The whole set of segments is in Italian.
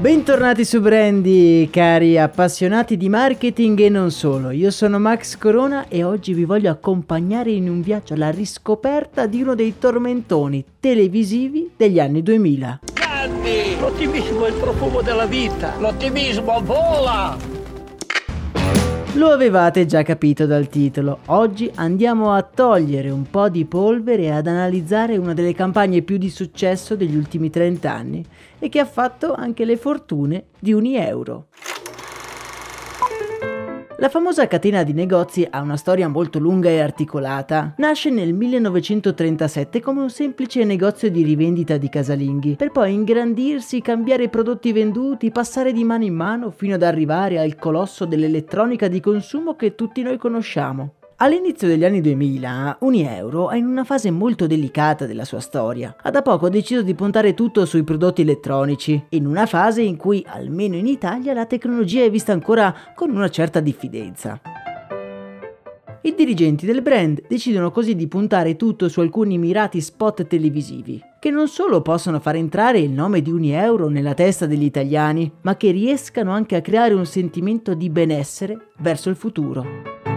Bentornati su Brandy, cari appassionati di marketing e non solo. Io sono Max Corona e oggi vi voglio accompagnare in un viaggio alla riscoperta di uno dei tormentoni televisivi degli anni 2000. Grandi! L'ottimismo è il profumo della vita! L'ottimismo vola! Lo avevate già capito dal titolo, oggi andiamo a togliere un po' di polvere e ad analizzare una delle campagne più di successo degli ultimi 30 anni e che ha fatto anche le fortune di un euro. La famosa catena di negozi ha una storia molto lunga e articolata. Nasce nel 1937 come un semplice negozio di rivendita di casalinghi, per poi ingrandirsi, cambiare i prodotti venduti, passare di mano in mano fino ad arrivare al colosso dell'elettronica di consumo che tutti noi conosciamo. All'inizio degli anni 2000, Unieuro è in una fase molto delicata della sua storia. Ha da poco deciso di puntare tutto sui prodotti elettronici, in una fase in cui, almeno in Italia, la tecnologia è vista ancora con una certa diffidenza. I dirigenti del brand decidono così di puntare tutto su alcuni mirati spot televisivi, che non solo possono far entrare il nome di Unieuro nella testa degli italiani, ma che riescano anche a creare un sentimento di benessere verso il futuro.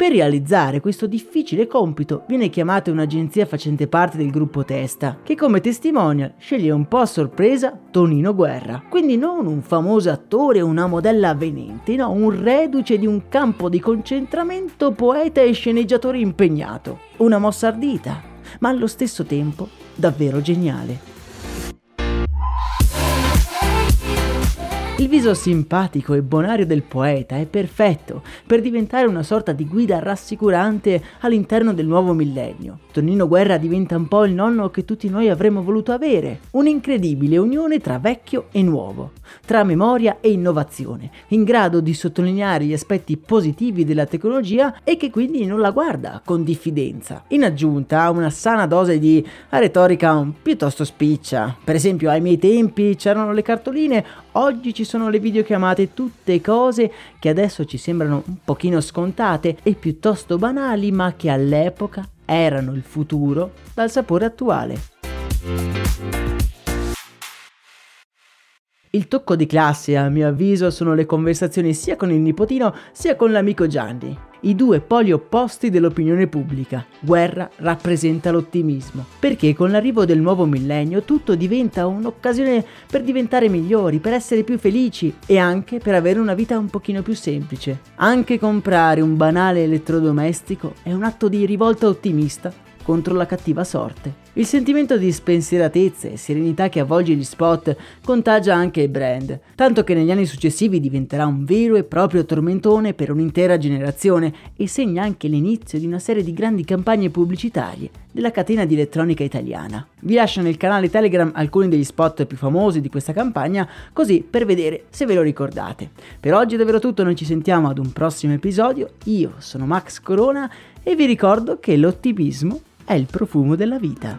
Per realizzare questo difficile compito viene chiamata un'agenzia facente parte del gruppo Testa, che come testimonial sceglie un po' a sorpresa Tonino Guerra. Quindi non un famoso attore o una modella avvenente, no, un reduce di un campo di concentramento, poeta e sceneggiatore impegnato. Una mossa ardita, ma allo stesso tempo davvero geniale. Viso simpatico e bonario del poeta è perfetto per diventare una sorta di guida rassicurante all'interno del nuovo millennio. Tonino Guerra diventa un po' il nonno che tutti noi avremmo voluto avere, un'incredibile unione tra vecchio e nuovo, tra memoria e innovazione, in grado di sottolineare gli aspetti positivi della tecnologia e che quindi non la guarda con diffidenza. In aggiunta a una sana dose di retorica piuttosto spiccia. Per esempio, ai miei tempi c'erano le cartoline, oggi ci sono le videochiamate, tutte cose che adesso ci sembrano un pochino scontate e piuttosto banali, ma che all'epoca erano il futuro dal sapore attuale. Il tocco di classe, a mio avviso, sono le conversazioni sia con il nipotino sia con l'amico Gianni i due poli opposti dell'opinione pubblica. Guerra rappresenta l'ottimismo, perché con l'arrivo del nuovo millennio tutto diventa un'occasione per diventare migliori, per essere più felici e anche per avere una vita un pochino più semplice. Anche comprare un banale elettrodomestico è un atto di rivolta ottimista contro la cattiva sorte. Il sentimento di spensieratezza e serenità che avvolge gli spot contagia anche il brand, tanto che negli anni successivi diventerà un vero e proprio tormentone per un'intera generazione e segna anche l'inizio di una serie di grandi campagne pubblicitarie della catena di elettronica italiana. Vi lascio nel canale Telegram alcuni degli spot più famosi di questa campagna, così per vedere se ve lo ricordate. Per oggi è davvero tutto, noi ci sentiamo ad un prossimo episodio. Io sono Max Corona e vi ricordo che l'ottimismo è il profumo della vita.